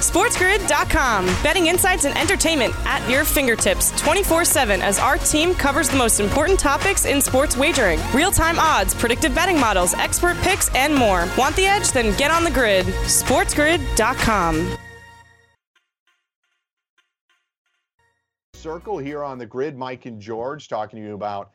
SportsGrid.com. Betting insights and entertainment at your fingertips 24 7 as our team covers the most important topics in sports wagering real time odds, predictive betting models, expert picks, and more. Want the edge? Then get on the grid. SportsGrid.com. Circle here on the grid. Mike and George talking to you about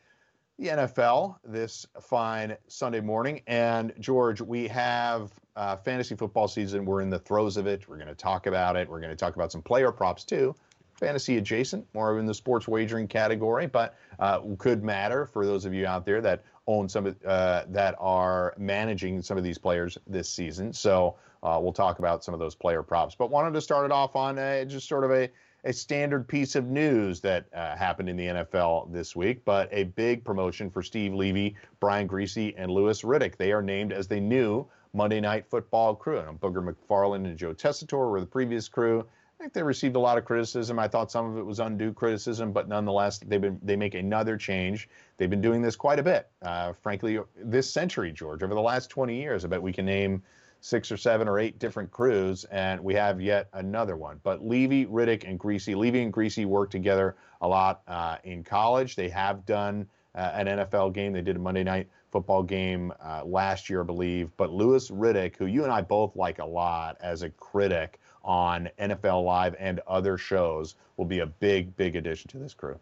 the NFL this fine Sunday morning. And George, we have uh, fantasy football season. We're in the throes of it. We're going to talk about it. We're going to talk about some player props too. Fantasy adjacent, more in the sports wagering category, but uh, could matter for those of you out there that own some of uh, that are managing some of these players this season. So uh, we'll talk about some of those player props. But wanted to start it off on just sort of a a standard piece of news that uh, happened in the NFL this week, but a big promotion for Steve Levy, Brian Griese, and Louis Riddick. They are named as the new Monday Night Football crew. And Booger McFarland and Joe Tessitore were the previous crew. I think they received a lot of criticism. I thought some of it was undue criticism, but nonetheless, they've been they make another change. They've been doing this quite a bit, uh, frankly, this century, George. Over the last 20 years, I bet we can name six or seven or eight different crews, and we have yet another one. But Levy, Riddick, and Griese, Levy and Griese work together a lot uh, in college. They have done uh, an NFL game. They did a Monday night football game uh, last year, I believe. But Louis Riddick, who you and I both like a lot as a critic on NFL Live and other shows, will be a big, big addition to this crew.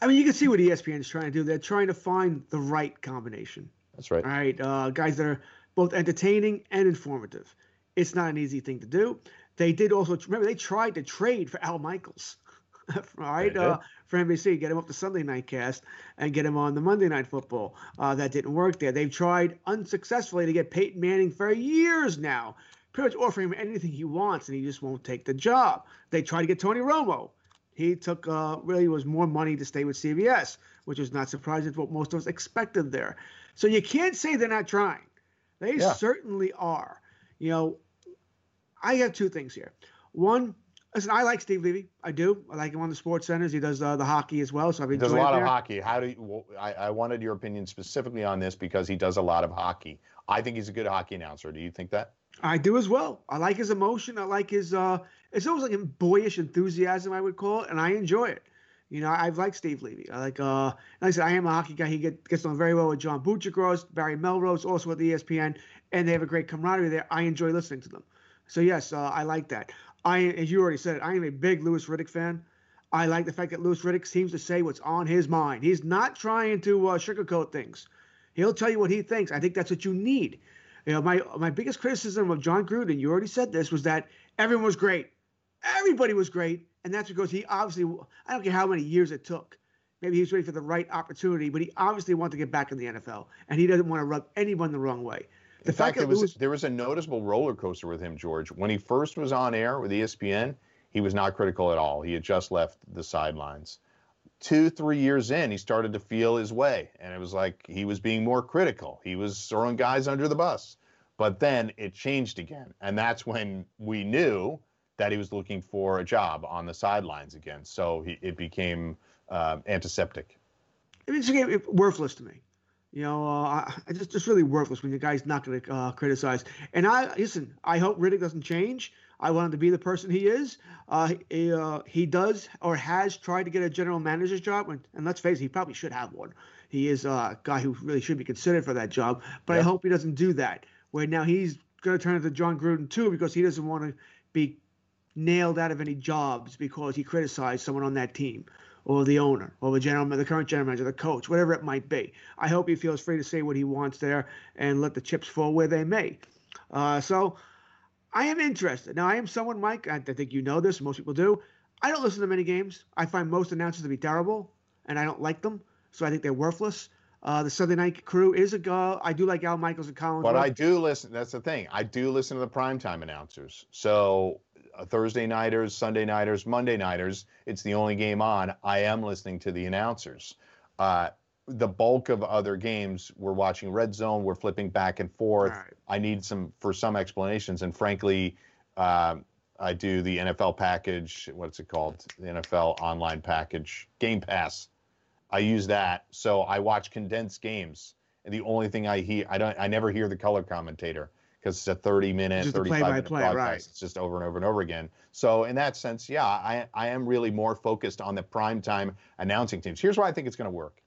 I mean, you can see what ESPN is trying to do. They're trying to find the right combination. That's right. All right, uh, guys that are both entertaining and informative. It's not an easy thing to do. They did also remember they tried to trade for Al Michaels, right? Uh, for NBC, get him up to Sunday night cast and get him on the Monday night football. Uh, that didn't work there. They've tried unsuccessfully to get Peyton Manning for years now, pretty much offering him anything he wants, and he just won't take the job. They tried to get Tony Romo. He took uh, really was more money to stay with CBS, which was not surprising to what most of us expected there. So you can't say they're not trying. They yeah. certainly are. You know, I have two things here. One, listen, I like Steve Levy. I do. I like him on the Sports Centers. He does uh, the hockey as well. So I've he does a lot of hockey. How do you? I, I wanted your opinion specifically on this because he does a lot of hockey. I think he's a good hockey announcer. Do you think that? I do as well. I like his emotion. I like his. uh It's almost like a boyish enthusiasm, I would call it, and I enjoy it. You know, I've liked Steve Levy. I like, uh, like I said, I am a hockey guy. He get, gets on very well with John Buccigross, Barry Melrose, also with the ESPN, and they have a great camaraderie there. I enjoy listening to them. So yes, uh, I like that. I, as you already said, I am a big Louis Riddick fan. I like the fact that Louis Riddick seems to say what's on his mind. He's not trying to uh, sugarcoat things. He'll tell you what he thinks. I think that's what you need. You know, my my biggest criticism of Jon Gruden, you already said this, was that everyone was great. Everybody was great and that's because he obviously, I don't care how many years it took. Maybe he was waiting for the right opportunity, but he obviously wanted to get back in the NFL, and he doesn't want to rub anyone the wrong way. The in fact, there was, Lewis, there was a noticeable roller coaster with him, George. When he first was on air with ESPN, he was not critical at all. He had just left the sidelines. Two, three years in, he started to feel his way, and it was like he was being more critical. He was throwing guys under the bus. But then it changed again, and that's when we knew that he was looking for a job on the sidelines again. So he, it became uh, antiseptic. I mean, it's worthless to me. You know, uh, I just just really worthless when the guy's not going to uh, criticize. And I listen. I hope Riddick doesn't change. I want him to be the person he is. Uh, he, uh, he does or has tried to get a general manager's job, and, and let's face it, he probably should have one. He is a guy who really should be considered for that job. But I hope he doesn't do that. Where now he's going to turn into Jon Gruden too, because he doesn't want to be nailed out of any jobs because he criticized someone on that team or the owner or the general the current general manager the coach whatever it might be i hope he feels free to say what he wants there and let the chips fall where they may uh, so i am interested now i am someone mike i think you know this most people do i don't listen to many games i find most announcers to be terrible and i don't like them so i think they're worthless uh, the Sunday night crew is a go. I do like Al Michaels and Colin. But I do listen. That's the thing. I do listen to the primetime announcers. So Thursday nighters, Sunday nighters, Monday nighters. It's the only game on. I am listening to the announcers. Uh, the bulk of other games, we're watching Red Zone. We're flipping back and forth. Right. I need some for some explanations, and frankly, uh, I do the NFL package. What's it called? The NFL online package, Game Pass. I use that, so I watch condensed games. And the only thing I hear, I don't, I never hear the color commentator because it's a 30 minute, 35 minute play, broadcast. right. It's just over and over and over again. So in that sense, yeah, I, I am really more focused on the primetime announcing teams. Here's why I think it's going to work.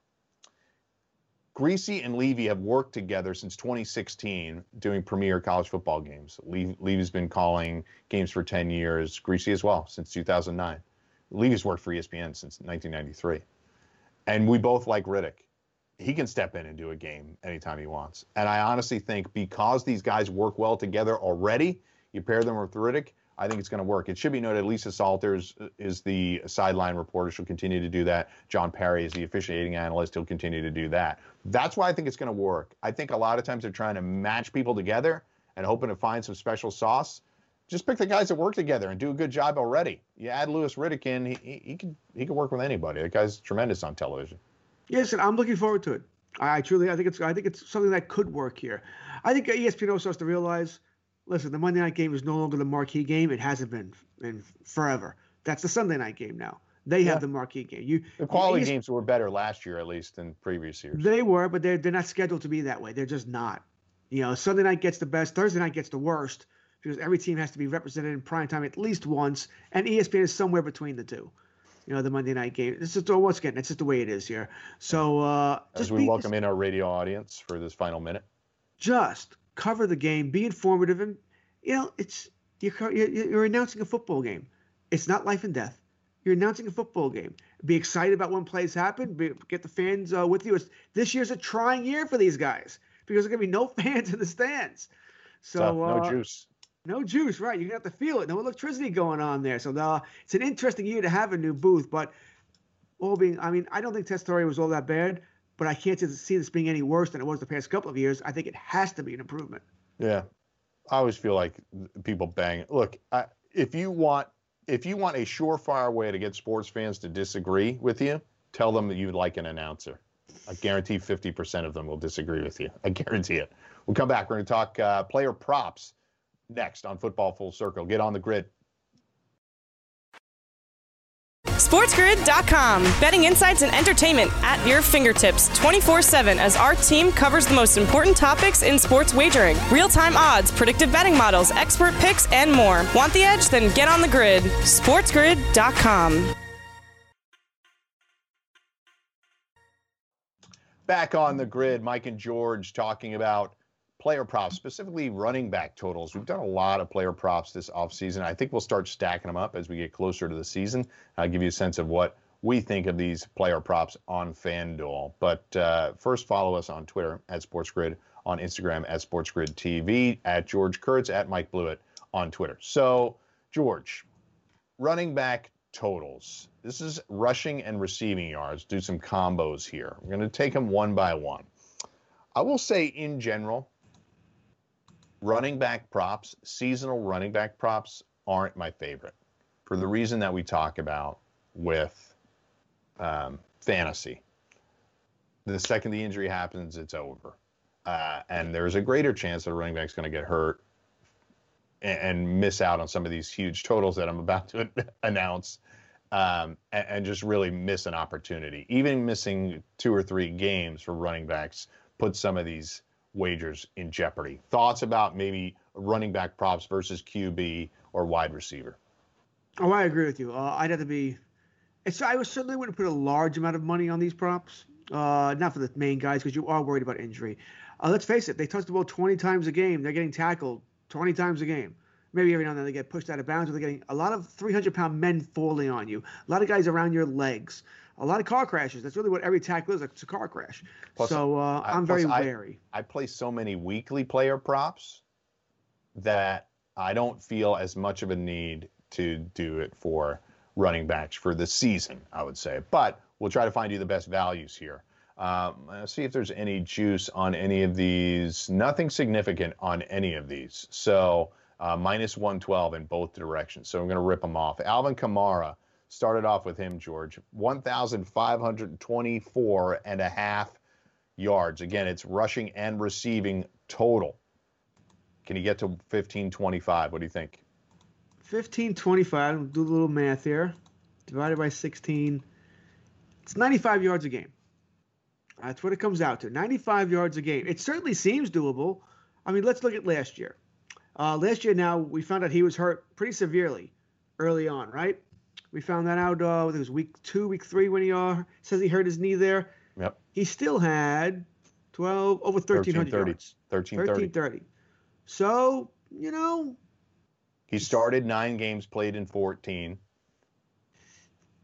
Griese and Levy have worked together since 2016 doing premier college football games. Le- Levy's been calling games for 10 years, Griese as well since 2009. Levy's worked for ESPN since 1993. And we both like Riddick. He can step in and do a game anytime he wants. And I honestly think because these guys work well together already, you pair them with Riddick, I think it's going to work. It should be noted Lisa Salters is the sideline reporter. She'll continue to do that. John Parry is the officiating analyst. He'll continue to do that. That's why I think it's going to work. I think a lot of times they're trying to match people together and hoping to find some special sauce. Just pick the guys that work together and do a good job already. You add Louis Riddick in, he, he, he can he can work with anybody. That guy's tremendous on television. Yes, and I'm looking forward to it. I, truly, I think it's, I think it's something that could work here. I think ESPN also has to realize, listen, the Monday night game is no longer the marquee game. It hasn't been in forever. That's the Sunday night game now. They have the marquee game. You The quality ES games were better last year, at least, than previous years. They were, but they're they're not scheduled to be that way. They're just not. You know, Sunday night gets the best, Thursday night gets the worst because every team has to be represented in prime time at least once, and ESPN is somewhere between the two. You know, the Monday night game. This is once again, it's just the way it is here. So uh, As we be, welcome in our radio audience for this final minute. just cover the game, be informative, and you know, it's you're you're, announcing a football game. It's not life and death. You're announcing a football game. Be excited about when plays happen. Be, get the fans uh, with you. It's, this year's a trying year for these guys because there's gonna be no fans in the stands. So no uh, juice. No juice, right? You're gonna have to feel it. No electricity going on there. So it's an interesting year to have a new booth. But all being, I mean, I don't think Tessitore was all that bad, but I can't see this being any worse than it was the past couple of years. I think it has to be an improvement. Yeah, I always feel like people bang. Look, I, if you want if you want a surefire way to get sports fans to disagree with you, tell them that you'd like an announcer. I guarantee 50% of them will disagree with you. I guarantee it. We'll come back. We're going to talk uh, player props next on Football Full Circle. Get on the grid. SportsGrid.com. Betting insights and entertainment at your fingertips 24 7 as our team covers the most important topics in sports wagering real time odds, predictive betting models, expert picks, and more. Want the edge? Then get on the grid. SportsGrid.com. Back on the grid, Mike and George talking about player props, specifically running back totals. We've done a lot of player props this offseason. I think we'll start stacking them up as we get closer to the season. I'll give you a sense of what we think of these player props on FanDuel. But uh, first, follow us on Twitter at SportsGrid, on Instagram at SportsGrid TV, at George Kurtz, at Mike Blewitt on Twitter. So, George, running back totals. This is rushing and receiving yards. Do some combos here. We're going to take them one by one. I will say, in general, running back props, seasonal running back props aren't my favorite for the reason that we talk about with um, fantasy. The second the injury happens, it's over. Uh, and there's a greater chance that a running back's going to get hurt and, and miss out on some of these huge totals that I'm about to announce um, and, and just really miss an opportunity. Even missing two or three games for running backs puts some of these wagers in jeopardy. Thoughts about maybe running back props versus QB or wide receiver? Oh, I agree with you. Uh, I'd have to be. It's, I certainly wouldn't put a large amount of money on these props. Uh, not for the main guys because you are worried about injury. Uh, let's face it, they touch the ball 20 times a game. They're getting tackled 20 times a game. Maybe every now and then they get pushed out of bounds, but they're getting a lot of 300 pound men falling on you, a lot of guys around your legs, a lot of car crashes. That's really what every tackle is. It's a car crash. Plus, so uh, I- I'm very wary. I play so many weekly player props that I don't feel as much of a need to do it for running backs for the season, I would say. But we'll try to find you the best values here. Um, let's see if there's any juice on any of these. Nothing significant on any of these. So uh, minus 112 in both directions. So I'm going to rip them off. Alvin Kamara started off with him, George. 1,524 and a half yards. Again, it's rushing and receiving total. Can he get to 1525? What do you think? 1525, do a little math here. Divided by 16. It's 95 yards a game. That's what it comes out to. 95 yards a game. It certainly seems doable. I mean, let's look at last year. Uh, last year, now we found out he was hurt pretty severely early on, right? We found that out. Uh, it was week two, week three when he uh, says he hurt his knee there. Yep. He still had 12 over 1300 yards. 1330. 1330. So you know. He started nine games, played in 14.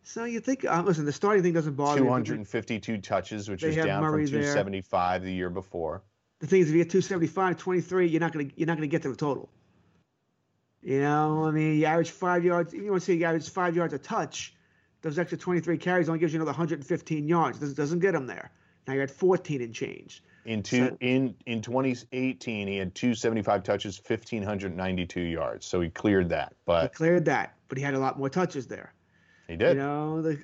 So you think, uh, listen, the starting thing doesn't bother 252 me. touches, which is down Murray from 275 there. the year before. The thing is, if you get 275, 23, you're not gonna you're not gonna get to the total. You know, I mean, you average five yards. You want to say you average five yards a touch. Those extra 23 carries only gives you another 115 yards. Doesn't doesn't get him there. Now you're at 14 and change. In two so, in in 2018, he had 275 touches, 1592 yards. So he cleared that. But he cleared that, but he had a lot more touches there. He did. You know, the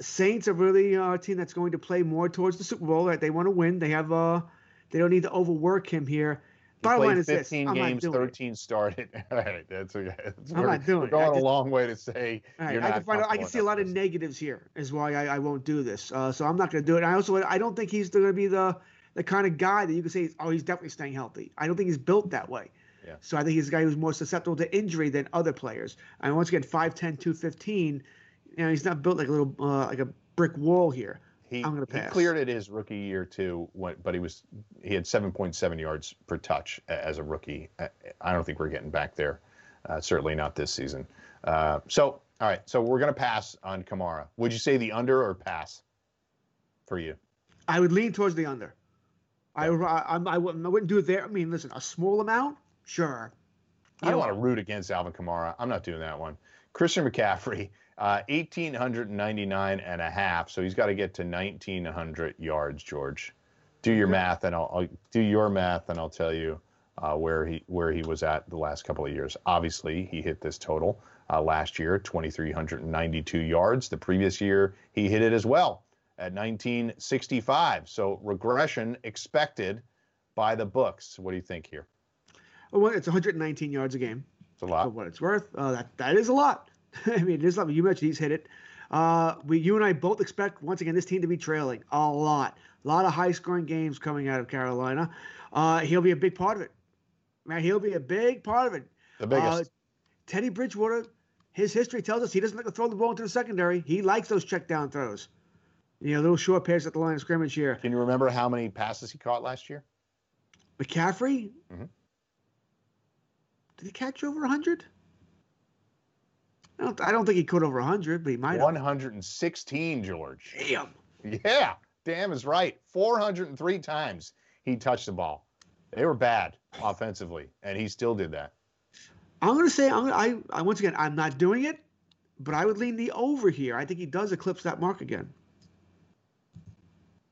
Saints are really a team that's going to play more towards the Super Bowl. Right? They want to win. They have uh, they don't need to overwork him here. He Bottom line is 15 this. games, 13 it. started. All right, that's okay. That's I'm not doing we're going just, a long way to say right, you're I can find. I can see a lot of negatives here. Is why I, I won't do this. Uh, so I'm not going to do it. I also I don't think he's going to be the the kind of guy that you can say, oh, he's definitely staying healthy. I don't think he's built that way. Yeah. So I think he's a guy who's more susceptible to injury than other players. And once again, 5'10", 215, you know, he's not built like a little uh, like a brick wall here. He, I'm going to pass. He cleared it his rookie year too, but he was he had 7.7 yards per touch as a rookie. I don't think we're getting back there. Uh, certainly not this season. Uh, so all right, so we're going to pass on Kamara. Would you say the under or pass for you? I would lean towards the under. I, I, I, wouldn't, I wouldn't do it there. I mean, listen, a small amount, sure. I don't want to root against Alvin Kamara. I'm not doing that one. Christian McCaffrey, uh, 1,899 and a half. So he's got to get to 1,900 yards, George. Do your math, and I'll, I'll do your math, and I'll tell you uh, where he where he was at the last couple of years. Obviously, he hit this total uh, last year, 2,392 yards. The previous year, he hit it as well at 1965. So regression expected by the books. What do you think here? Well, it's 119 yards a game. It's a lot. For what it's worth, uh, that that is a lot. I mean, it is something you mentioned. He's hit it. Uh, we, you and I both expect once again this team to be trailing a lot, a lot of high-scoring games coming out of Carolina. Uh, he'll be a big part of it. Man, he'll be a big part of it. The biggest. Uh, Teddy Bridgewater, his history tells us he doesn't like to throw the ball into the secondary. He likes those check down throws. You know, little short pass at the line of scrimmage here. Can you remember how many passes he caught last year? McCaffrey? Mm-hmm. Did he catch over 100? I don't, I don't think he caught over 100, but he might 116, George. Damn. Yeah, damn is right. 403 times he touched the ball. They were bad offensively, and he still did that. I'm going to say, I'm, I, I once again, I'm not doing it, but I would lean the over here. I think he does eclipse that mark again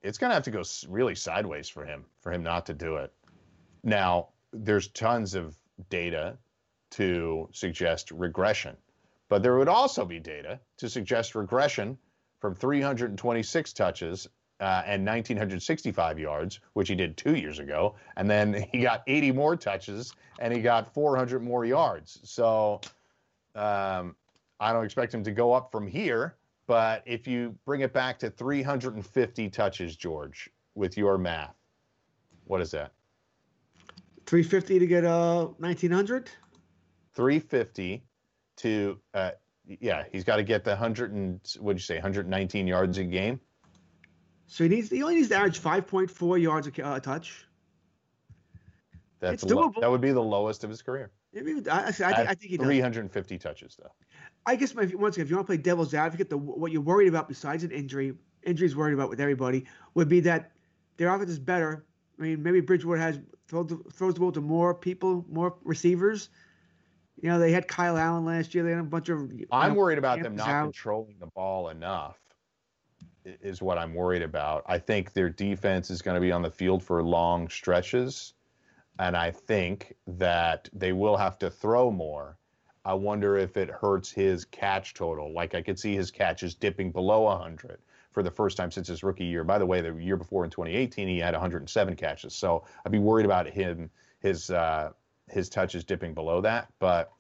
it's going to have to go really sideways for him for him not to do it. Now, there's tons of data to suggest regression, but there would also be data to suggest regression from 326 touches uh, and 1965 yards, which he did two years ago, and then he got 80 more touches and he got 400 more yards. So um, I don't expect him to go up from here, but if you bring it back to 350 touches, George, with your math, what is that? 350 to get uh 1900. 350 to uh, yeah, he's got to get the 100 and what'd you say, 119 yards a game. So he needs he only needs to average 5.4 yards a uh, touch. That's lo- that would be the lowest of his career. I, I, I, think, I think he does. 350 touches though. I guess my, once again, if you want to play devil's advocate, the what you're worried about besides an injury, injuries worried about with everybody would be that their offense is better. I mean, maybe Bridgewater has throws the, throws the ball to more people, more receivers. You know, they had Kyle Allen last year. They had a bunch of. I'm know, worried about them not out. controlling the ball enough. Is what I'm worried about. I think their defense is going to be on the field for long stretches, and I think that they will have to throw more I wonder if it hurts his catch total. Like I could see his catches dipping below 100 for the first time since his rookie year. By the way, the year before in 2018, he had 107 catches. So I'd be worried about him his uh, his touches dipping below that. But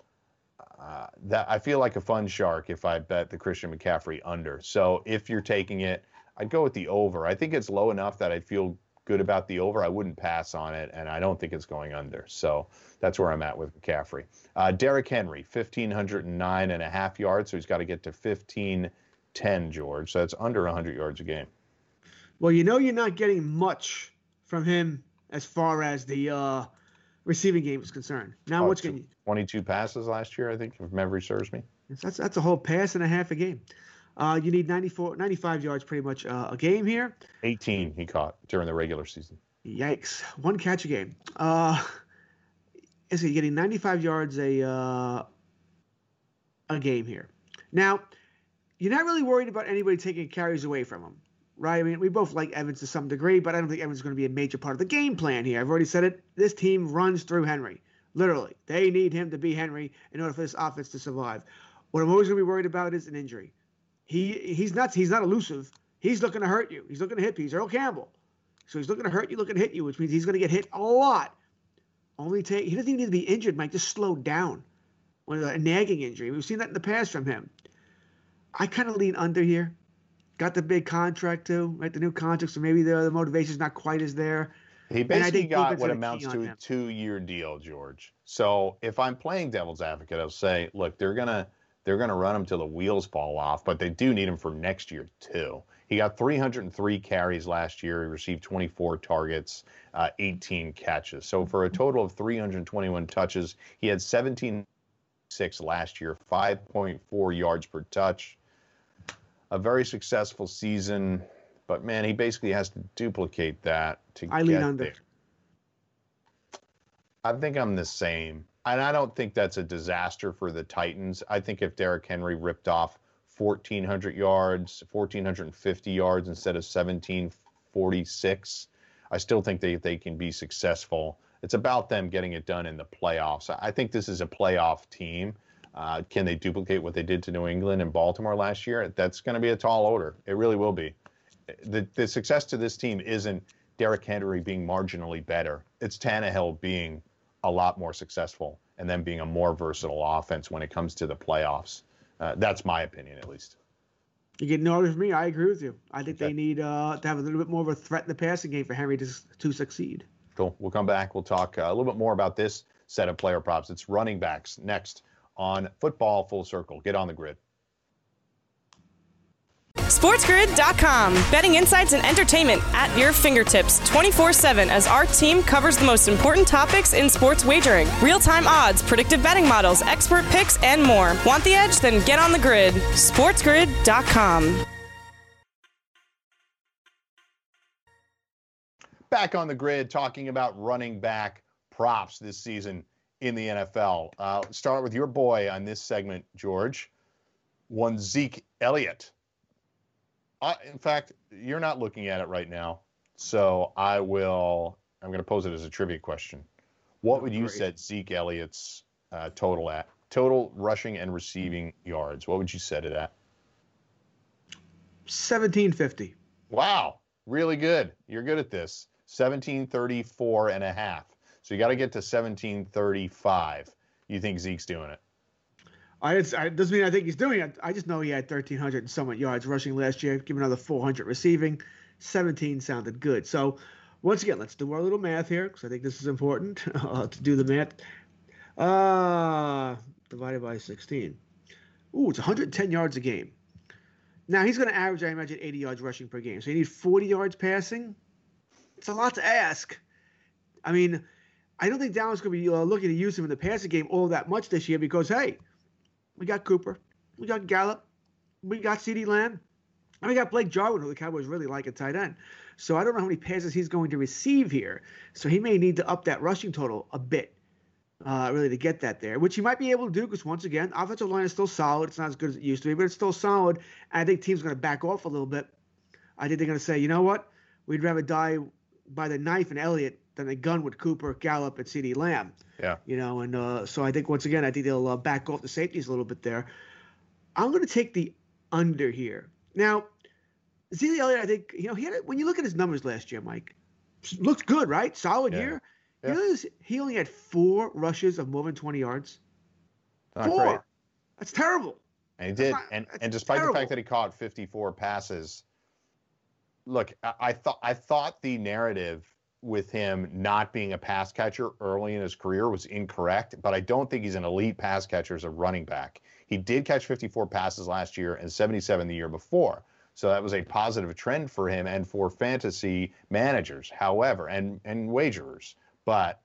uh, that I feel like a fun shark if I bet the Christian McCaffrey under. So if you're taking it, I'd go with the over. I think it's low enough that I'd feel good about the over. I wouldn't pass on it, and I don't think it's going under. So that's where I'm at with McCaffrey. Uh, Derrick Henry, 1,509 and a half yards, so he's got to get to 1,510, George. So that's under 100 yards a game. Well, you know you're not getting much from him as far as the uh, receiving game is concerned. Now, oh, what's going to 22 passes last year, I think, if memory serves me. That's, that's a whole pass and a half a game. Uh, you need 94, 95 yards pretty much uh, a game here. 18 he caught during the regular season. Yikes. One catch a game. Uh, is he getting 95 yards a, uh, a game here? Now, you're not really worried about anybody taking carries away from him, right? I mean, we both like Evans to some degree, but I don't think Evans is going to be a major part of the game plan here. I've already said it. This team runs through Henry. Literally. They need him to be Henry in order for this offense to survive. What I'm always going to be worried about is an injury. He he's not he's not elusive. He's looking to hurt you. He's looking to hit you. He's Earl Campbell. So he's looking to hurt you, looking to hit you, which means he's going to get hit a lot. Only take he doesn't even need to be injured, Mike. Just slow down. With a nagging injury. We've seen that in the past from him. I kind of lean under here. Got the big contract too, right? The new contract, so maybe the, the motivation's not quite as there. He basically got what amounts to a two-year deal, George. So if I'm playing devil's advocate, I'll say, look, they're gonna they're to run him till the wheels fall off, but they do need him for next year too. He got 303 carries last year. He received 24 targets, uh, 18 catches. So for a total of 321 touches, he had 17 six last year, 5.4 yards per touch. A very successful season, but man, he basically has to duplicate that to I get there. I think I'm the same and I don't think that's a disaster for the Titans. I think if Derrick Henry ripped off 1,400 yards, 1,450 yards instead of 1,746, I still think they, they can be successful. It's about them getting it done in the playoffs. I think this is a playoff team. Uh, can they duplicate what they did to New England and Baltimore last year? That's going to be a tall order. It really will be. The, the success to this team isn't Derrick Henry being marginally better. It's Tannehill being a lot more successful and then being a more versatile offense when it comes to the playoffs. Uh, that's my opinion, at least. You get no from me. I agree with you. I think okay. they need uh, to have a little bit more of a threat in the passing game for Henry to, to succeed. Cool. We'll come back. We'll talk uh, a little bit more about this set of player props. It's running backs next on Football Full Circle. Get on the grid. SportsGrid.com. Betting insights and entertainment at your fingertips 24 7 as our team covers the most important topics in sports wagering real time odds, predictive betting models, expert picks, and more. Want the edge? Then get on the grid. SportsGrid.com. Back on the grid talking about running back props this season in the NFL. Uh, start with your boy on this segment, George. One Zeke Elliott I, in fact, you're not looking at it right now, so I will. I'm going to pose it as a trivia question. What would you Great. set Zeke Elliott's uh, total at? Total rushing and receiving yards. What would you set it at? 1750. Wow, really good. You're good at this. 1734 and a half. So you got to get to 1735. You think Zeke's doing it? I, it doesn't mean I think he's doing it. I just know he had 1,300 and somewhat yards rushing last year. Give another 400 receiving. 17 sounded good. So once again, let's do our little math here because I think this is important uh, to do the math. Uh, divided by 16. Ooh, it's 110 yards a game. Now he's going to average, I imagine, 80 yards rushing per game. So you need 40 yards passing. It's a lot to ask. I mean, I don't think Dallas going to be uh, looking to use him in the passing game all that much this year because, hey, we got Cooper. We got Gallup. We got CeeDee Lamb. And we got Blake Jarwin, who the Cowboys really like at tight end. So I don't know how many passes he's going to receive here. So he may need to up that rushing total a bit, uh, really, to get that there, which he might be able to do because, once again, offensive line is still solid. It's not as good as it used to be, but it's still solid. And I think teams going to back off a little bit. I think they're going to say, you know what? We'd rather die by the knife in Elliott than the gun with Cooper, Gallup, and CeeDee Lamb. Yeah. You know, and uh, so I think once again, I think they'll uh, back off the safeties a little bit there. I'm going to take the under here. Now, Zeke Elliott, I think you know he had when you look at his numbers last year, Mike, looked good, right? Solid yeah. year. Yeah. You know, he only had four rushes of more than 20 yards. Not four. Great. That's terrible. And he did, not, and and despite terrible. the fact that he caught 54 passes, look, I, I thought I thought the narrative with him not being a pass catcher early in his career was incorrect, but I don't think he's an elite pass catcher as a running back. He did catch 54 passes last year and 77 the year before. So that was a positive trend for him and for fantasy managers, however, and and wagerers. But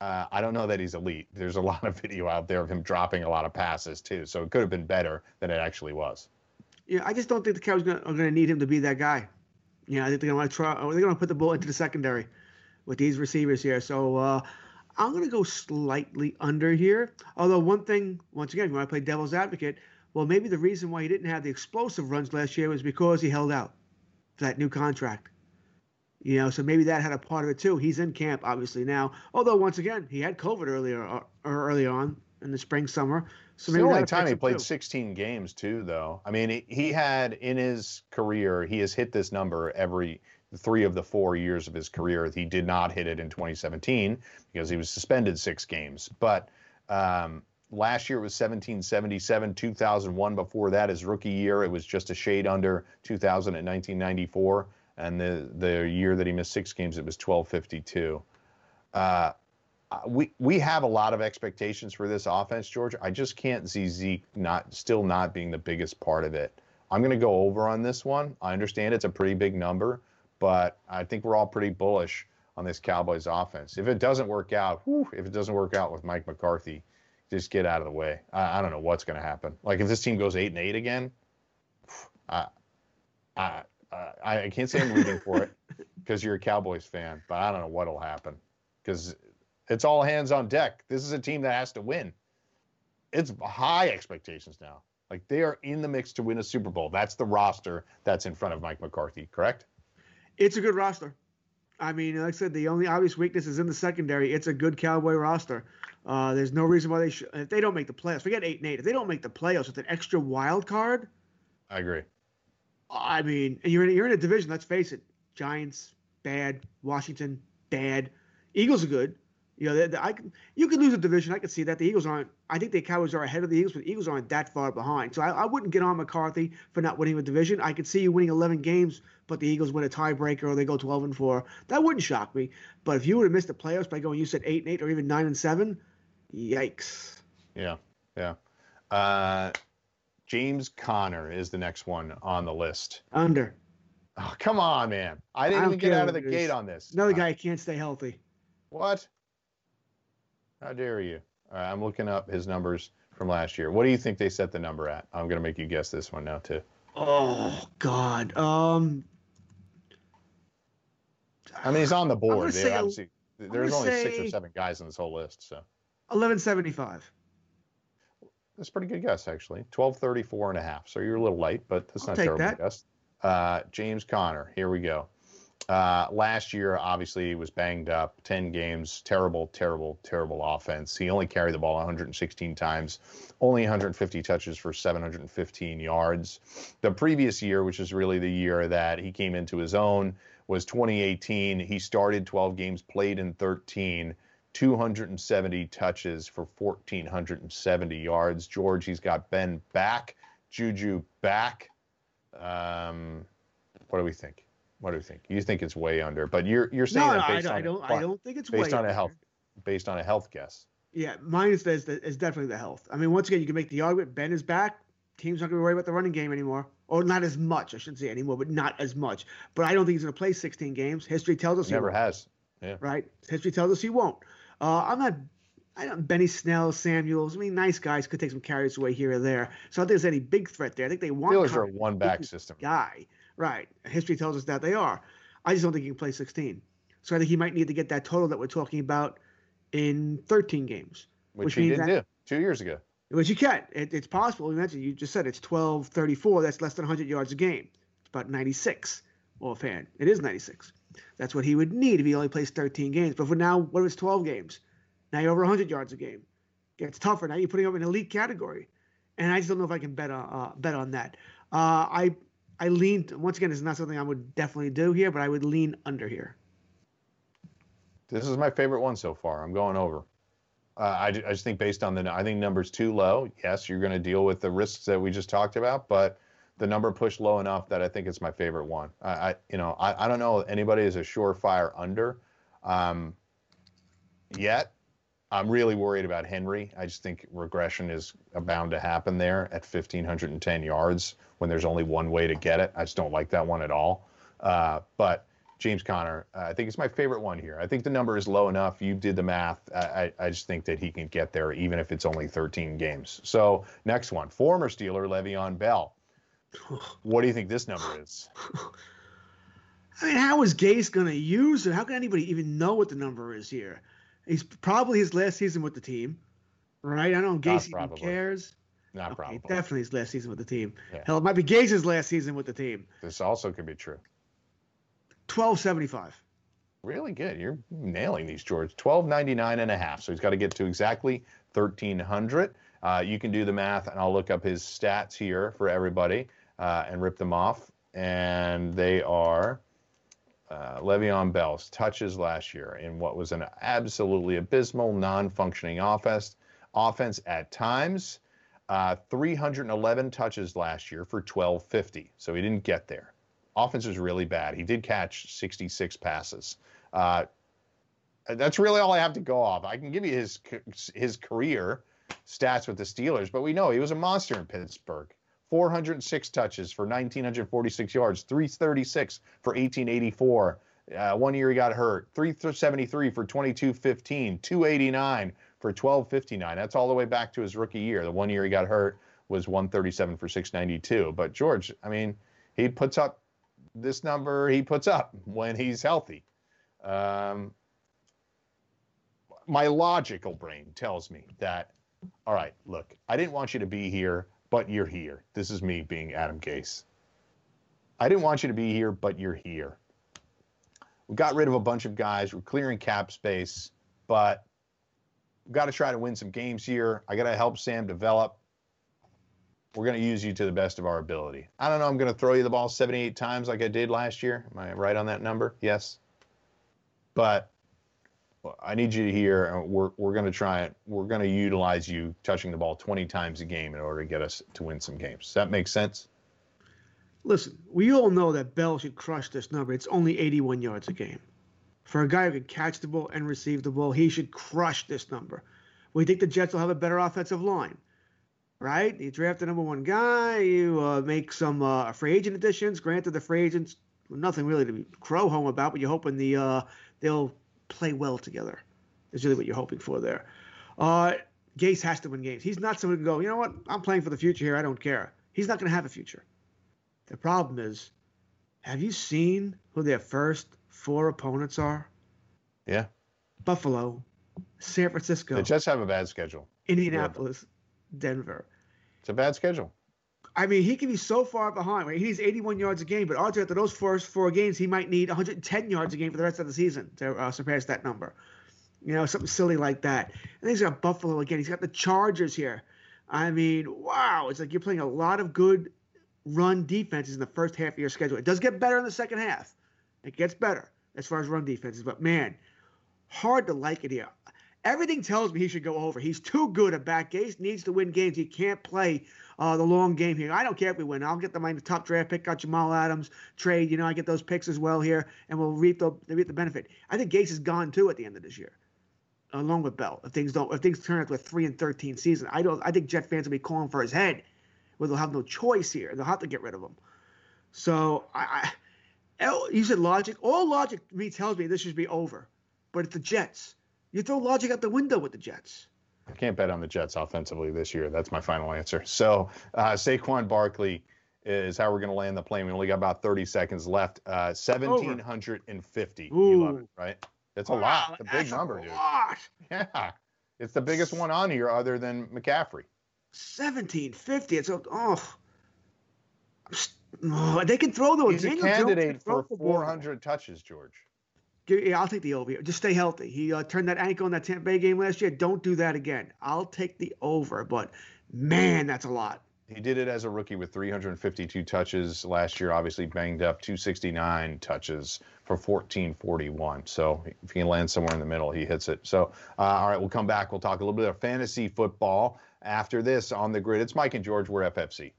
uh, I don't know that he's elite. There's a lot of video out there of him dropping a lot of passes too, so it could have been better than it actually was. Yeah, I just don't think the Cowboys are going to need him to be that guy. Yeah, I think they're going to want to try. They're going to put the ball into the secondary with these receivers here. So uh, I'm going to go slightly under here. Although one thing, once again, when I play devil's advocate, well, maybe the reason why he didn't have the explosive runs last year was because he held out for that new contract. You know, so maybe that had a part of it too. He's in camp obviously now. Although once again, he had COVID earlier or, uh, or early on in the spring summer. So maybe the only time he played too. 16 games too, though. I mean, he, he had in his career, he has hit this number every three of the four years of his career. He did not hit it in 2017 because he was suspended six games. But um, last year it was 1777, 2001 before that, his rookie year, it was just a shade under 2000 at 1994. And the, the year that he missed six games, it was 1252. Uh, we we have a lot of expectations for this offense, George. I just can't see Zeke not still not being the biggest part of it. I'm going to go over on this one. I understand it's a pretty big number, but I think we're all pretty bullish on this Cowboys offense. If it doesn't work out, whew, if it doesn't work out with Mike McCarthy, just get out of the way. I, I don't know what's going to happen. Like if this team goes eight and eight again, I, I, I can't say I'm rooting for it because you're a Cowboys fan, but I don't know what'll happen because it's all hands on deck. This is a team that has to win. It's high expectations now. Like they are in the mix to win a Super Bowl. That's the roster that's in front of Mike McCarthy, correct? It's a good roster. I mean, like I said, the only obvious weakness is in the secondary. It's a good Cowboy roster. Uh, there's no reason why they should. If they don't make the playoffs, forget eight and eight. If they don't make the playoffs with an extra wild card, I agree. I mean, you're in you're in a division. Let's face it: Giants bad, Washington bad, Eagles are good. You know, they, they, I can, you can lose a division. I can see that the Eagles aren't. I think the Cowboys are ahead of the Eagles, but the Eagles aren't that far behind. So I, I wouldn't get on McCarthy for not winning a division. I could see you winning 11 games, but the Eagles win a tiebreaker or they go 12 and four. That wouldn't shock me. But if you would have missed the playoffs by going, you said eight and eight or even nine and seven, yikes. Yeah, yeah. Uh, James Conner is the next one on the list. Under. Oh, come on, man! I didn't I even get out of the gate on this. Another guy can't stay healthy. What? How dare you? I'm looking up his numbers from last year. What do you think they set the number at? I'm going to make you guess this one now too. Oh God. Um. I mean, he's on the board. Obviously, there's only six or seven guys on this whole list, so. 1175. That's a pretty good guess, actually. 1234 and a half. So you're a little late, but that's I'll not terrible that. guess. Uh, James Conner. Here we go. Uh, last year, obviously, he was banged up. 10 games, terrible, terrible, terrible offense. He only carried the ball 116 times, only 150 touches for 715 yards. The previous year, which is really the year that he came into his own, was 2018. He started 12 games, played in 13. 270 touches for 1,470 yards. George, he's got Ben back, Juju back. Um, what do we think? What do you think? You think it's way under, but you're you're saying no, that based I, don't, on I don't I don't think it's based on under. a health based on a health guess. Yeah, mine is, is, is definitely the health. I mean, once again, you can make the argument Ben is back. Team's not going to worry about the running game anymore, or not as much. I shouldn't say anymore, but not as much. But I don't think he's going to play 16 games. History tells us he never has. Yeah. Right. History tells us he won't. Uh, I'm not. I don't. Benny Snell, Samuels. I mean, nice guys could take some carries away here or there. So I don't think there's any big threat there. I think they want. Steelers are a one back system. Guy. Right. History tells us that they are. I just don't think he can play 16. So I think he might need to get that total that we're talking about in 13 games. Which, which he didn't that, do two years ago. Which you can. It, it's possible. You mentioned, you just said it's 12 34. That's less than 100 yards a game. It's about 96 offhand. It is 96. That's what he would need if he only plays 13 games. But for now, what if it's 12 games? Now you're over 100 yards a game. Gets tougher. Now you're putting up an elite category. And I just don't know if I can bet on, uh, bet on that. Uh, I I lean once again. It's not something I would definitely do here, but I would lean under here. This is my favorite one so far. I'm going over. Uh, I, I just think based on the I think numbers too low. Yes, you're going to deal with the risks that we just talked about, but the number pushed low enough that I think it's my favorite one. I, I you know, I, I don't know anybody is a surefire under um, yet. I'm really worried about Henry. I just think regression is bound to happen there at 1,510 yards when there's only one way to get it. I just don't like that one at all. Uh, but James Conner, uh, I think it's my favorite one here. I think the number is low enough. You did the math. I, I just think that he can get there, even if it's only 13 games. So, next one former Steeler Le'Veon Bell. What do you think this number is? I mean, how is Gase going to use it? How can anybody even know what the number is here? He's probably his last season with the team, right? I don't know Gase even cares. Not okay, probably. Definitely his last season with the team. Yeah. Hell, it might be Gase's last season with the team. This also could be true. Twelve seventy five. Really good. You're nailing these, George. Twelve ninety nine and a half. So he's got to get to exactly thirteen hundred. Uh, you can do the math, and I'll look up his stats here for everybody uh, and rip them off. And they are uh, Le'Veon Bell's touches last year in what was an absolutely abysmal, non-functioning offense. Offense at times, uh, 311 touches last year for 1250. So he didn't get there. Offense was really bad. He did catch 66 passes. Uh, that's really all I have to go off. I can give you his his career stats with the Steelers, but we know he was a monster in Pittsburgh. 406 touches for 1,946 yards, 336 for 1884. Uh, one year he got hurt, 373 for 2215, 289 for 1259. That's all the way back to his rookie year. The one year he got hurt was 137 for 692. But George, I mean, he puts up this number he puts up when he's healthy. Um, my logical brain tells me that, all right, look, I didn't want you to be here but you're here. This is me being Adam Gase. I didn't want you to be here, but you're here. We got rid of a bunch of guys. We're clearing cap space, but got to try to win some games here. I got to help Sam develop. We're going to use you to the best of our ability. I don't know. I'm going to throw you the ball 78 times like I did last year. Am I right on that number? Yes. But I need you to hear. Uh, we're we're going to try it. We're going to utilize you touching the ball 20 times a game in order to get us to win some games. Does that make sense? Listen, we all know that Bell should crush this number. It's only 81 yards a game. For a guy who can catch the ball and receive the ball, he should crush this number. We think the Jets will have a better offensive line, right? You draft the number one guy, you uh, make some uh, free agent additions. Granted, the free agents, nothing really to crow home about, but you're hoping the uh, they'll play well together. Is really what you're hoping for there. Uh, Gase has to win games. He's not someone who can go, you know what? I'm playing for the future here. I don't care. He's not going to have a future. The problem is, have you seen who their first four opponents are? Yeah. Buffalo, San Francisco. They just have a bad schedule. Indianapolis, Denver. It's a bad schedule. I mean, he can be so far behind. Right? He needs 81 yards a game, but odds after those first four games, he might need 110 yards a game for the rest of the season to uh, surpass that number. You know, something silly like that. And he's got Buffalo again. He's got the Chargers here. I mean, wow! It's like you're playing a lot of good run defenses in the first half of your schedule. It does get better in the second half. It gets better as far as run defenses, but man, hard to like it here. Everything tells me he should go over. He's too good at back. Gase needs to win games. He can't play uh, the long game here. I don't care if we win. I'll get the, my the top draft pick, got Jamal Adams, trade. You know, I get those picks as well here, and we'll reap the, reap the benefit. I think Gase is gone too at the end of this year, along with Bell. If things don't, if things turn out to a three and thirteen season, I don't. I think Jet fans will be calling for his head, where they'll have no choice here. They'll have to get rid of him. So I, I you said logic. All logic to me tells me this should be over, but it's the Jets. You throw logic out the window with the Jets. I can't bet on the Jets offensively this year. That's my final answer. So uh, Saquon Barkley is how we're going to land the plane. We only got about 30 seconds left. Uh, 1,750. You love it, right? That's a wow, lot. It's a big number, dude. Lot. Yeah. It's the biggest one on here other than McCaffrey. 1750. It's a, oh. Oh. They can throw those. He's a candidate for 400 touches, George. Yeah, I'll take the over. Just stay healthy. He uh, turned that ankle in that Tampa Bay game last year. Don't do that again. I'll take the over, but man, that's a lot. He did it as a rookie with 352 touches last year. Obviously banged up 269 touches for 1441. So if he can land somewhere in the middle, he hits it. So uh, all right, we'll come back. We'll talk a little bit of fantasy football after this on the grid. It's Mike and George. We're FFC.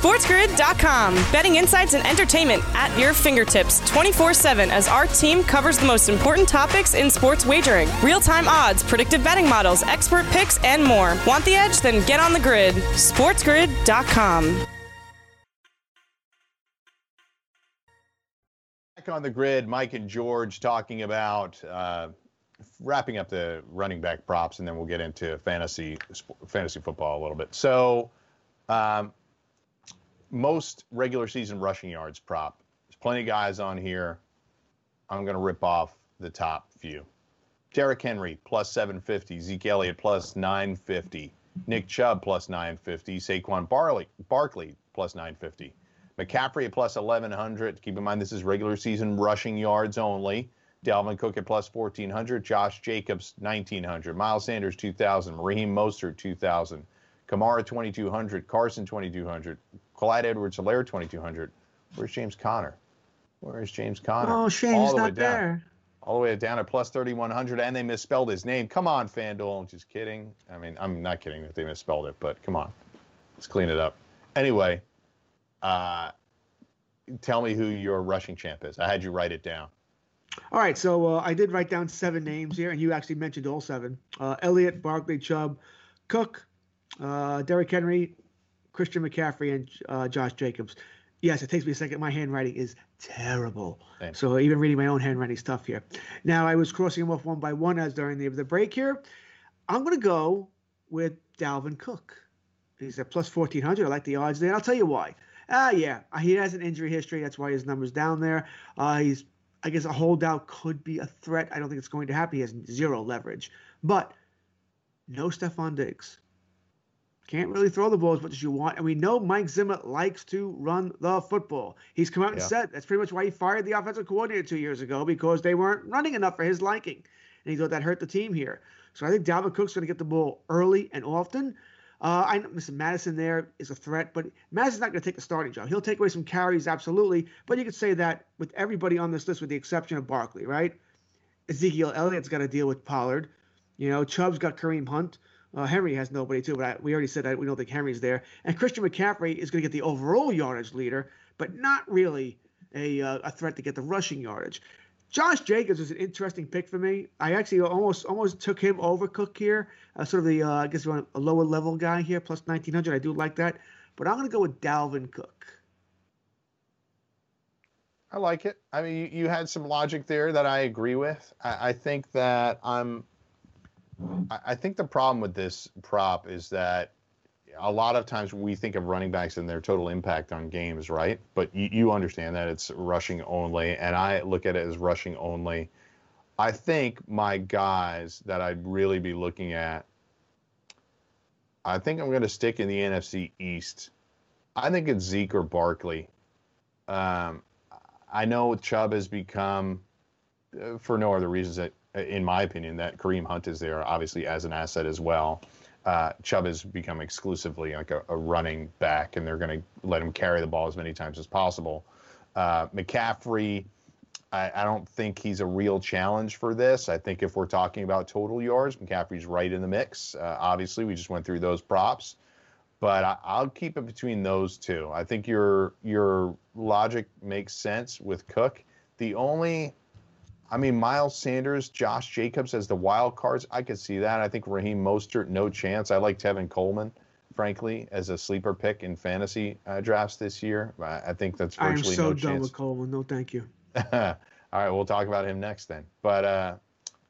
SportsGrid.com. Betting insights and entertainment at your fingertips 24 7 as our team covers the most important topics in sports wagering real time odds, predictive betting models, expert picks, and more. Want the edge? Then get on the grid. SportsGrid.com. Back on the grid, Mike and George talking about uh, wrapping up the running back props, and then we'll get into fantasy fantasy football a little bit. So, um, most regular season rushing yards prop. There's plenty of guys on here. I'm going to rip off the top few. Derrick Henry plus 750, Zeke Elliott plus 950, Nick Chubb plus 950, Saquon Barley, Barkley plus 950, McCaffrey at plus 1100. Keep in mind this is regular season rushing yards only. Dalvin Cook at plus 1400, Josh Jacobs 1900, Miles Sanders 2000, Raheem Mostert 2000, Kamara 2200, Carson 2200, Clyde Edwards Helaire 2200. Where's James Conner? Where is James Conner? Oh, Shane's not there. All the way down at plus 3100, and they misspelled his name. Come on, FanDuel. I'm just kidding. I mean, I'm not kidding that they misspelled it, but come on. Let's clean it up. Anyway, uh, tell me who your rushing champ is. I had you write it down. All right, so uh, I did write down seven names here, and you actually mentioned all seven: uh, Elliott, Barkley, Chubb, Cook, uh, Derrick Henry, Christian McCaffrey, and uh, Josh Jacobs. Yes, it takes me a second. My handwriting is terrible. Same. So even reading my own handwriting stuff here. Now I was crossing them off one by one as during the, the break here. I'm going to go with Dalvin Cook. He's at plus 1400. I like the odds there. I'll tell you why. Ah, yeah, he has an injury history. That's why his number's down there. Uh, he's, I guess, a holdout could be a threat. I don't think it's going to happen. He has zero leverage. But no Stefon Diggs. Can't really throw the ball as much as you want. And we know Mike Zimmer likes to run the football. He's come out and said that's pretty much why he fired the offensive coordinator two years ago because they weren't running enough for his liking. And he thought that hurt the team here. So I think Dalvin Cook's going to get the ball early and often. Uh, I know Mr. Mattison there is a threat, but Mattison's not going to take the starting job. He'll take away some carries, absolutely. But you could say that with everybody on this list, with the exception of Barkley, right? Ezekiel Elliott's got to deal with Pollard. You know, Chubb's got Kareem Hunt. Uh, Henry has nobody too, but I, we already said that we don't think Henry's there. And Christian McCaffrey is going to get the overall yardage leader, but not really a, uh, a threat to get the rushing yardage. Josh Jacobs is an interesting pick for me. I actually almost almost took him over Cook here, uh, sort of the uh, I guess a lower level guy here, plus 1900. I do like that, but I'm going to go with Dalvin Cook. I like it. I mean, you, you had some logic there that I agree with. I, I think that I'm I think the problem with this prop is that a lot of times we think of running backs and their total impact on games, right? But you, you, understand that it's rushing only, and I look at it as rushing only. I think my guys that I'd really be looking at, I think I'm going to stick in the NFC East. I think it's Zeke or Barkley. Um, I know Chubb has become, uh, for no other reasons that in my opinion, that Kareem Hunt is there obviously as an asset as well. Uh, Chubb has become exclusively like a, a running back, and they're going to let him carry the ball as many times as possible. Uh, McCaffrey, I, I, don't think he's a real challenge for this. I think if we're talking about total yards, McCaffrey's right in the mix. Uh, obviously, we just went through those props, but I, will keep it between those two. I think your your logic makes sense with Cook. The only I mean, Miles Sanders, Josh Jacobs as the wild cards, I could see that. I think Raheem Mostert, no chance. I like Tevin Coleman, frankly, as a sleeper pick in fantasy uh, drafts this year. I think that's virtually no chance. I am so done with Coleman. No, thank you. All right, we'll talk about him next then. But uh,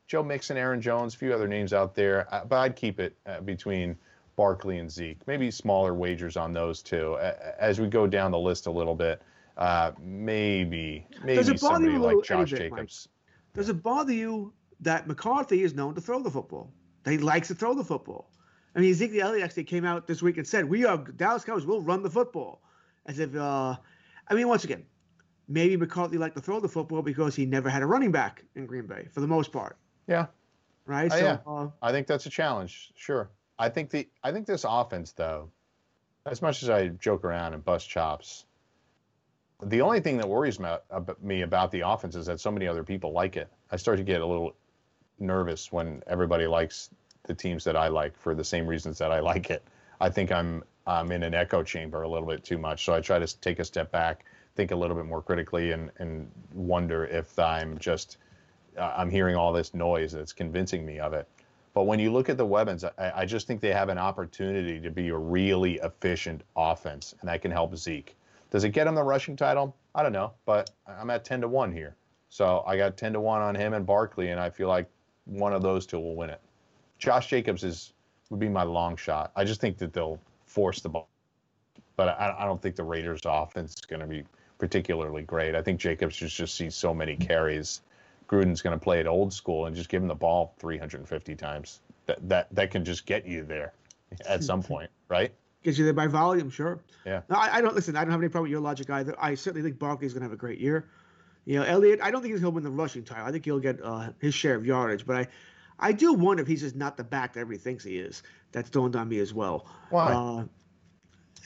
Joe Mixon, Aaron Jones, a few other names out there, uh, but I'd keep it uh, between Barkley and Zeke. Maybe smaller wagers on those two. As we go down the list a little bit, uh, maybe maybe somebody like Josh Jacobs. Mike? Does it bother you that McCarthy is known to throw the football? That he likes to throw the football. I mean, Ezekiel Elliott actually came out this week and said, "We are Dallas Cowboys We'll run the football," as if. Uh, I mean, once again, maybe McCarthy liked to throw the football because he never had a running back in Green Bay for the most part. Yeah. Right. Uh, so, yeah. Uh, I think that's a challenge. Sure. I think the I think this offense though, as much as I joke around and bust chops, the only thing that worries me about the offense is that so many other people like it. I start to get a little nervous when everybody likes the teams that I like for the same reasons that I like it. I think I'm I'm in an echo chamber a little bit too much. So I try to take a step back, think a little bit more critically, and and wonder if I'm just uh, I'm hearing all this noise that's convincing me of it. But when you look at the weapons, I, I just think they have an opportunity to be a really efficient offense, and that can help Zeke. Does it get him the rushing title? I don't know, but I'm at 10 to 1 here. So I got 10 to 1 on him and Barkley, and I feel like one of those two will win it. Josh Jacobs is would be my long shot. I just think that they'll force the ball, but I, I don't think the Raiders' offense is going to be particularly great. I think Jacobs just just sees so many carries. Gruden's going to play it old school and just give him the ball 350 times. That that that can just get you there at some point, right? Gets you there by volume, sure. Yeah. No, I, I don't listen. I don't have any problem with your logic either. I certainly think Barkley's going to have a great year. You know, Elliott. I don't think he'll win the rushing title. I think he'll get uh, his share of yardage, but I, I do wonder if he's just not the back that everybody thinks he is. That's dawned on me as well. Why?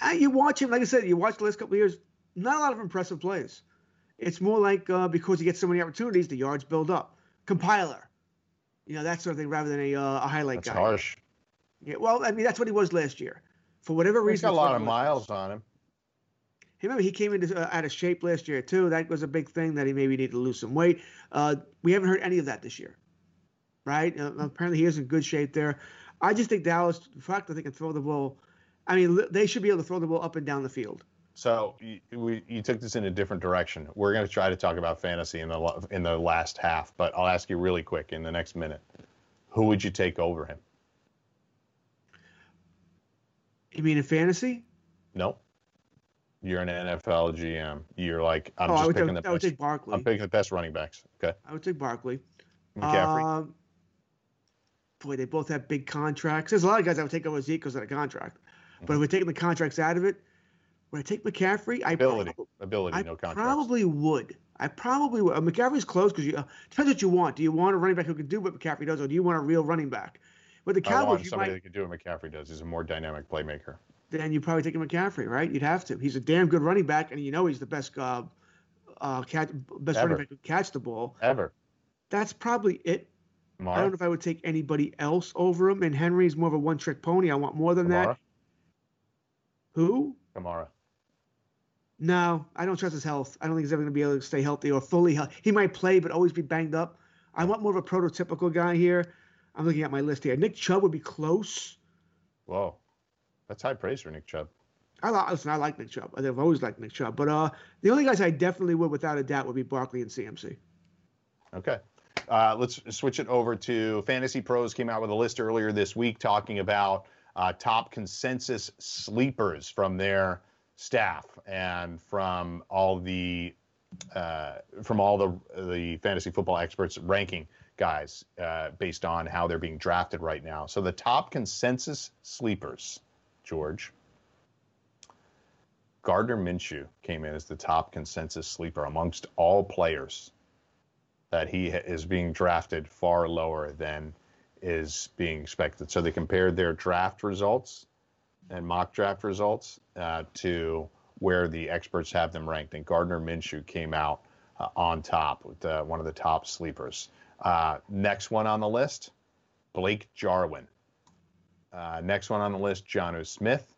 Uh, you watch him, like I said, you watch the last couple of years. Not a lot of impressive plays. It's more like uh, because he gets so many opportunities, the yards build up. Compiler, you know that sort of thing, rather than a, uh, a highlight That's guy. harsh. Yeah, well, I mean that's what he was last year. For whatever He's reason, got a lot of miles on him. Remember, he came into uh, out of shape last year too. That was a big thing that he maybe needed to lose some weight. Uh, we haven't heard any of that this year, right? Uh, apparently, he is in good shape there. I just think Dallas, the fact that they can throw the ball, I mean, they should be able to throw the ball up and down the field. So you, we, you took this in a different direction. We're going to try to talk about fantasy in the in the last half, but I'll ask you really quick in the next minute. Who would you take over him? You mean in fantasy? No. You're an NFL GM. You're like I'm oh, just would, picking take, the I would best. take Barkley. I'm picking the best running backs. Okay. I would take Barkley. McCaffrey. Um, boy, they both have big contracts. There's a lot of guys I would take over Zeke because of the contract. Mm-hmm. But if we're taking the contracts out of it, would I take McCaffrey? I ability. prob- ability. I no contracts. probably would. I probably would. Uh, McCaffrey's close because you uh, depends what you want. Do you want a running back who can do what McCaffrey does, or do you want a real running back? With the I Cowboys, somebody might that can do what McCaffrey does. He's a more dynamic playmaker. then you probably take a McCaffrey, right? You'd have to. He's a damn good running back, and you know he's the best uh, uh, catch, best Ever. running back who catch the ball. Ever. That's probably it. I don't know if I would take anybody else over him. And Henry's more of a one-trick pony. I want more than Kamara. that. Who? Kamara. No, I don't trust his health. I don't think he's ever going to be able to stay healthy or fully healthy. He might play, but always be banged up. I want more of a prototypical guy here. I'm looking at my list here. Nick Chubb would be close. Whoa. That's high praise for Nick Chubb. I like, listen. I like Nick Chubb. I've always liked Nick Chubb. But uh, the only guys I definitely would, without a doubt, would be Barkley and CMC. Okay. Uh, let's switch it over to Fantasy Pros came out with a list earlier this week talking about uh, top consensus sleepers from their staff and from all the uh, from all the the fantasy football experts ranking guys uh, based on how they're being drafted right now. So the top consensus sleepers, George. Gardner Minshew came in as the top consensus sleeper amongst all players that he is being drafted far lower than is being expected. So they compared their draft results and mock draft results uh, to where the experts have them ranked. And Gardner Minshew came out uh, on top with uh, one of the top sleepers. Uh, next one on the list, Blake Jarwin. Uh, next one on the list, Jonnu Smith.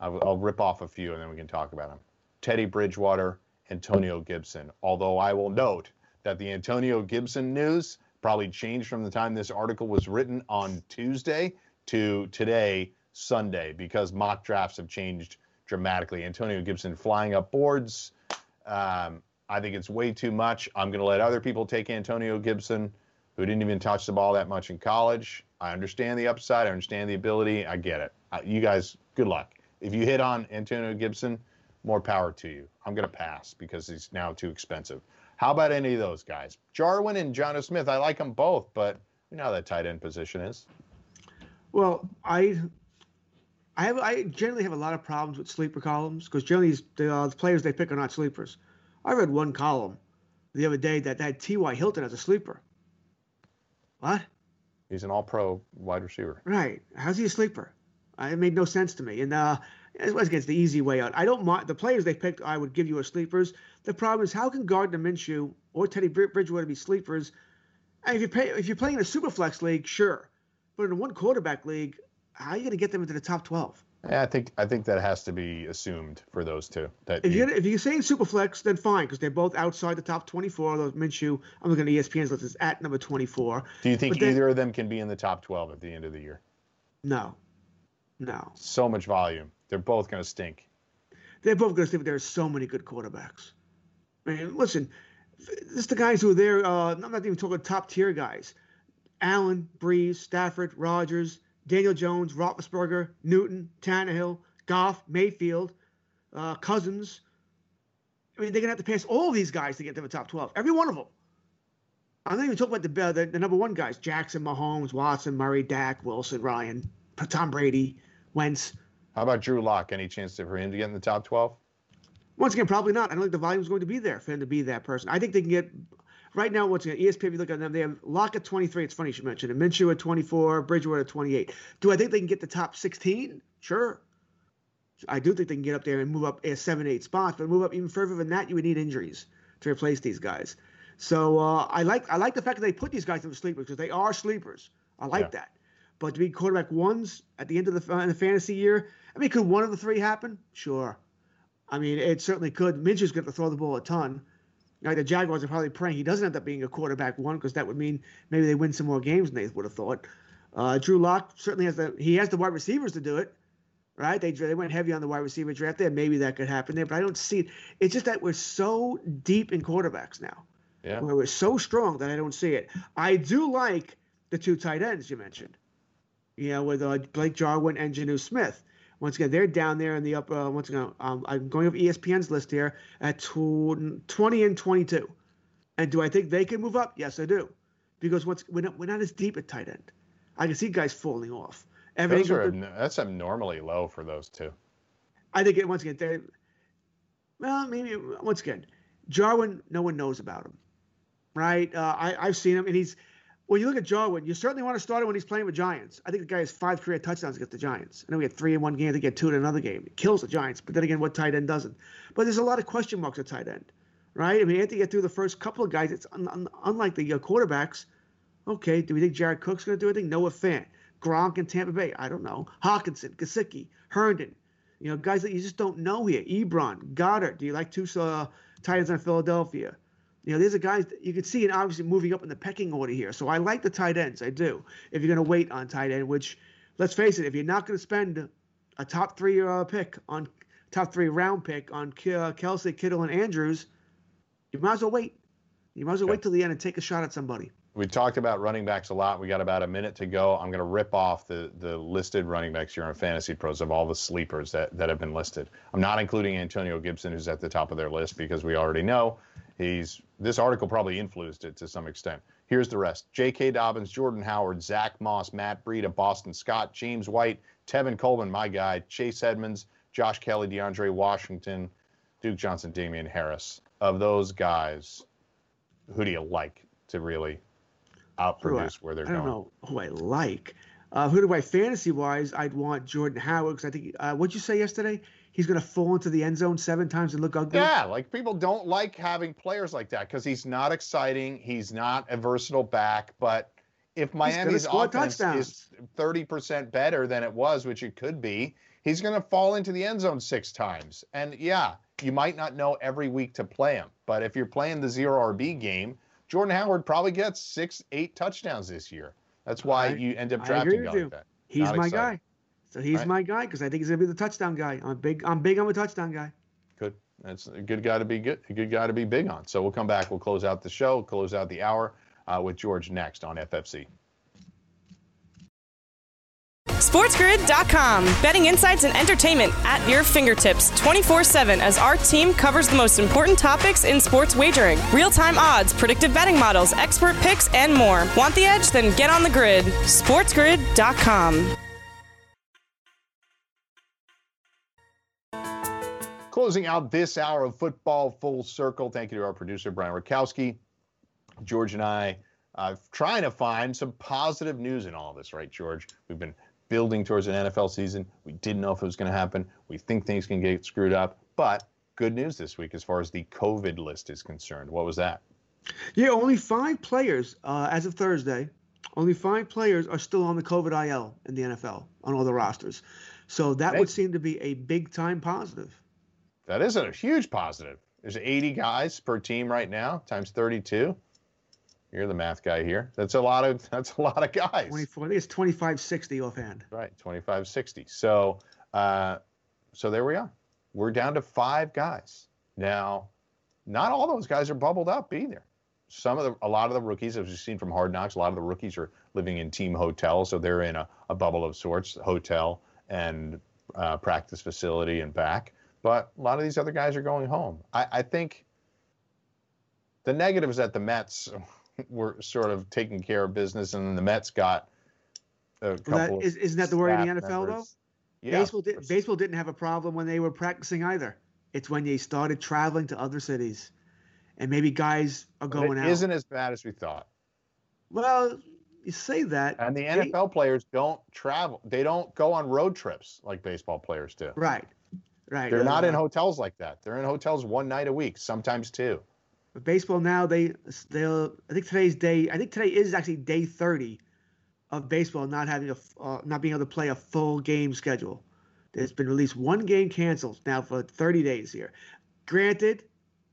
I'll, I'll rip off a few and then we can talk about them. Teddy Bridgewater, Antonio Gibson. Although I will note that the Antonio Gibson news probably changed from the time this article was written on Tuesday to today, Sunday, because mock drafts have changed dramatically. Antonio Gibson flying up boards. Um, I think it's way too much. I'm going to let other people take Antonio Gibson, who didn't even touch the ball that much in college. I understand the upside. I understand the ability. I get it. Uh, you guys, good luck. If you hit on Antonio Gibson, more power to you. I'm going to pass because he's now too expensive. How about any of those guys? Jarwin and Jonnu Smith, I like them both, but you know how that tight end position is. Well, I, I have I generally have a lot of problems with sleeper columns because generally the, uh, the players they pick are not sleepers. I read one column the other day that had T.Y. Hilton as a sleeper. What? He's an all pro wide receiver. Right? How's he a sleeper? Uh, It made no sense to me. And uh, it was against the easy way out. I don't mind the players they picked. I would give you as sleepers. The problem is how can Gardner Minshew or Teddy Bridgewater be sleepers? And if you pay, if you're playing in a super flex league, sure, but in a one quarterback league, how are you going to get them into the top twelve? I think I think that has to be assumed for those two. That if you if you're saying Superflex, then fine because they're both outside the top 24. Those Minshew, I'm looking at ESPN's list is at number 24. Do you think either of them can be in the top 12 at the end of the year? No, no. So much volume. They're both going to stink. They're both going to stink. There are so many good quarterbacks. I mean, listen, this the guys who are there. Uh, I'm not even talking top tier guys. Allen, Brees, Stafford, Rodgers, Daniel Jones, Roethlisberger, Newton, Tannehill, Goff, Mayfield, uh, Cousins. I mean, they're gonna have to pass all these guys to get to the top 12. Every one of them. I'm not even talking about the, uh, the, the number one guys: Jackson, Mahomes, Watson, Murray, Dak, Wilson, Ryan, Tom Brady, Wentz. How about Drew Lock? Any chance for him to get in the top 12? Once again, probably not. I don't think the volume is going to be there for him to be that person. I think they can get right now. What's again, ESPN? If you look at them, they have Lock at 23. It's funny you should mention it. Minshew at 24, Bridgewater at 28. Do I think they can get the top 16? Sure. I do think they can get up there and move up a seven, eight spots, but move up even further than that, you would need injuries to replace these guys. So uh, I like I like the fact that they put these guys in the sleepers because they are sleepers. I like yeah. that. But to be quarterback ones at the end of the, the fantasy year, I mean, could one of the three happen? Sure. I mean, it certainly could. Minshew's going to throw the ball a ton. Right, the Jaguars are probably praying he doesn't end up being a quarterback one because that would mean maybe they win some more games than they would have thought. Uh, Drew Lock certainly has the he has the wide receivers to do it. Right, they they went heavy on the wide receiver draft there. Maybe that could happen there, but I don't see it. It's just that we're so deep in quarterbacks now. Yeah, we're so strong that I don't see it. I do like the two tight ends you mentioned. You know, with uh, Blake Jarwin and Jonnu Smith. Once again, they're down there in the upper. Uh, once again, um, I'm going over ESPN's list here at 20 and 22. And do I think they can move up? Yes, I do. Because once we're not, we're not as deep at tight end. I can see guys falling off. Everything those are, that's abnormally low for those two. I think it, once again, they well, maybe once again, Jarwin, no one knows about him, right? Uh, I, I've seen him, and he's when you look at Jarwin, you certainly want to start him when he's playing with Giants. I think the guy has five career touchdowns against the Giants. I know he had three in one game, think he two in another game. It kills the Giants, but then again, what tight end doesn't? But there's a lot of question marks at tight end, right? I mean, Anthony get through the first couple of guys. It's un- un- unlike the uh, quarterbacks. Okay, do we think Jared Cook's going to do anything? Noah Fant, Gronk in Tampa Bay. I don't know. Hockenson, Gesicki, Herndon. You know, guys that you just don't know here. Ebron, Goedert. Do you like two uh, tight ends on Philadelphia? You know, there's a guys you can see, and obviously moving up in the pecking order here. So I like the tight ends. I do. If you're going to wait on tight end, which, let's face it, if you're not going to spend a top three uh, pick on top three round pick on uh, Kelce, Kittle, and Andrews, you might as well wait. You might as well wait till the end and take a shot at somebody. We talked about running backs a lot. We got about a minute to go. I'm going to rip off the the listed running backs here on Fantasy Pros of all the sleepers that, that have been listed. I'm not including Antonio Gibson, who's at the top of their list, because we already know he's this article probably influenced it to some extent. Here's the rest: J.K. Dobbins, Jordan Howard, Zach Moss, Matt Breida, Boston Scott, James White, Tevin Coleman, my guy, Chase Edmonds, Josh Kelley, DeAndre Washington, Duke Johnson, Damien Harris. Of those guys, who do you like to really outproduce where they're going? I don't know who I like. Uh, who do I fantasy wise? I'd want Jordan Howard because I think. Uh, what'd you say yesterday? He's going to fall into the end zone seven times and look ugly. Yeah, like people don't like having players like that because he's not exciting. He's not a versatile back. But if Miami's offense touchdowns. is 30% better than it was, which it could be, he's going to fall into the end zone six times. And yeah, you might not know every week to play him. But if you're playing the zero RB game, Jordan Howard probably gets six, eight touchdowns this year. That's why I, you end up drafting like that. He's not my exciting. guy. So he's right. my guy because I think he's gonna be the touchdown guy. I'm big. I'm big on a touchdown guy. Good. That's a good guy to be good. A good guy to be big on. So we'll come back. We'll close out the show. Close out the hour uh, with George next on FFC. SportsGrid.com. Betting insights and entertainment at your fingertips 24 7 as our team covers the most important topics in sports wagering real time odds, predictive betting models, expert picks, and more. Want the edge? Then get on the grid. SportsGrid.com. Closing out this hour of football full circle. Thank you to our producer, Brian Rakowski. George and I uh, trying to find some positive news in all this, right, George? We've been building towards an NFL season. We didn't know if it was going to happen. We think things can get screwed up. But good news this week as far as the COVID list is concerned. What was that? Yeah, only five players uh, as of Thursday. Only five players are still on the COVID IL in the NFL on all the rosters. So that would seem to be a big time positive. That is a huge positive. There's 80 guys per team right now, times 32. You're the math guy here. That's a lot of that's a lot of guys. 24. I think it's 2560 offhand. Right, 2560. So, uh, so there we are. We're down to five guys now. Not all those guys are bubbled up either. Some of the, a lot of the rookies, as we've seen from Hard Knocks, a lot of the rookies are living in team hotels, so they're in a, a bubble of sorts, hotel and uh, practice facility and back. But a lot of these other guys are going home. I, I think the negative is that the Mets were sort of taking care of business, and the Mets got a couple. That, is, isn't that the worry in the NFL members. though? Yeah, baseball, did, baseball didn't have a problem when they were practicing either. It's when they started traveling to other cities, and maybe guys are going but it out. Isn't as bad as we thought. Well, you say that. And the NFL players don't travel. They don't go on road trips like baseball players do. Right. Right. They're not in hotels like that. They're in hotels one night a week, sometimes two. But baseball now, they they'll. I think today's day. I think today is actually day thirty of baseball not having a uh, not being able to play a full game schedule. There's been released one game canceled now for 30 days here. Granted,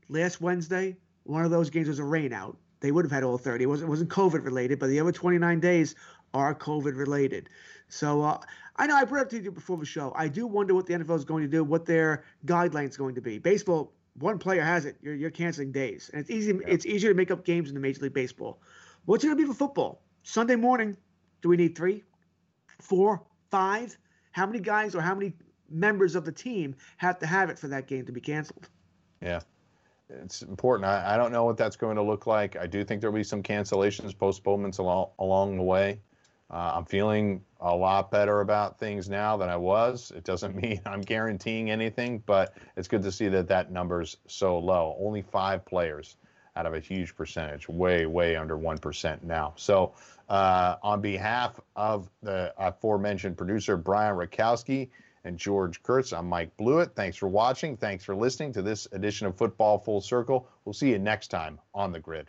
last Wednesday, one of those games was a rainout. They would have had all 30. It wasn't, it wasn't COVID related, but the other 29 days are COVID related. So uh, I know I brought up to you before the show. I do wonder what the NFL is going to do, what their guidelines going to be. Baseball, one player has it. You're, you're canceling days, and it's easy. Yeah. It's easier to make up games in the Major League Baseball. What's it going to be for football? Sunday morning. Do we need three, four, five? How many guys or how many members of the team have to have it for that game to be canceled? Yeah it's important. I, I, don't know what that's going to look like. I do think there'll be some cancellations, postponements along along the way. Uh, I'm feeling a lot better about things now than I was. It doesn't mean I'm guaranteeing anything, but it's good to see that that number's so low. Only five players out of a huge percentage, way, way under 1% now. So, uh, on behalf of the aforementioned producer, Brian Rakowski, and George Kurtz, I'm Mike Blewitt. Thanks for watching. Thanks for listening to this edition of Football Full Circle. We'll see you next time on the grid.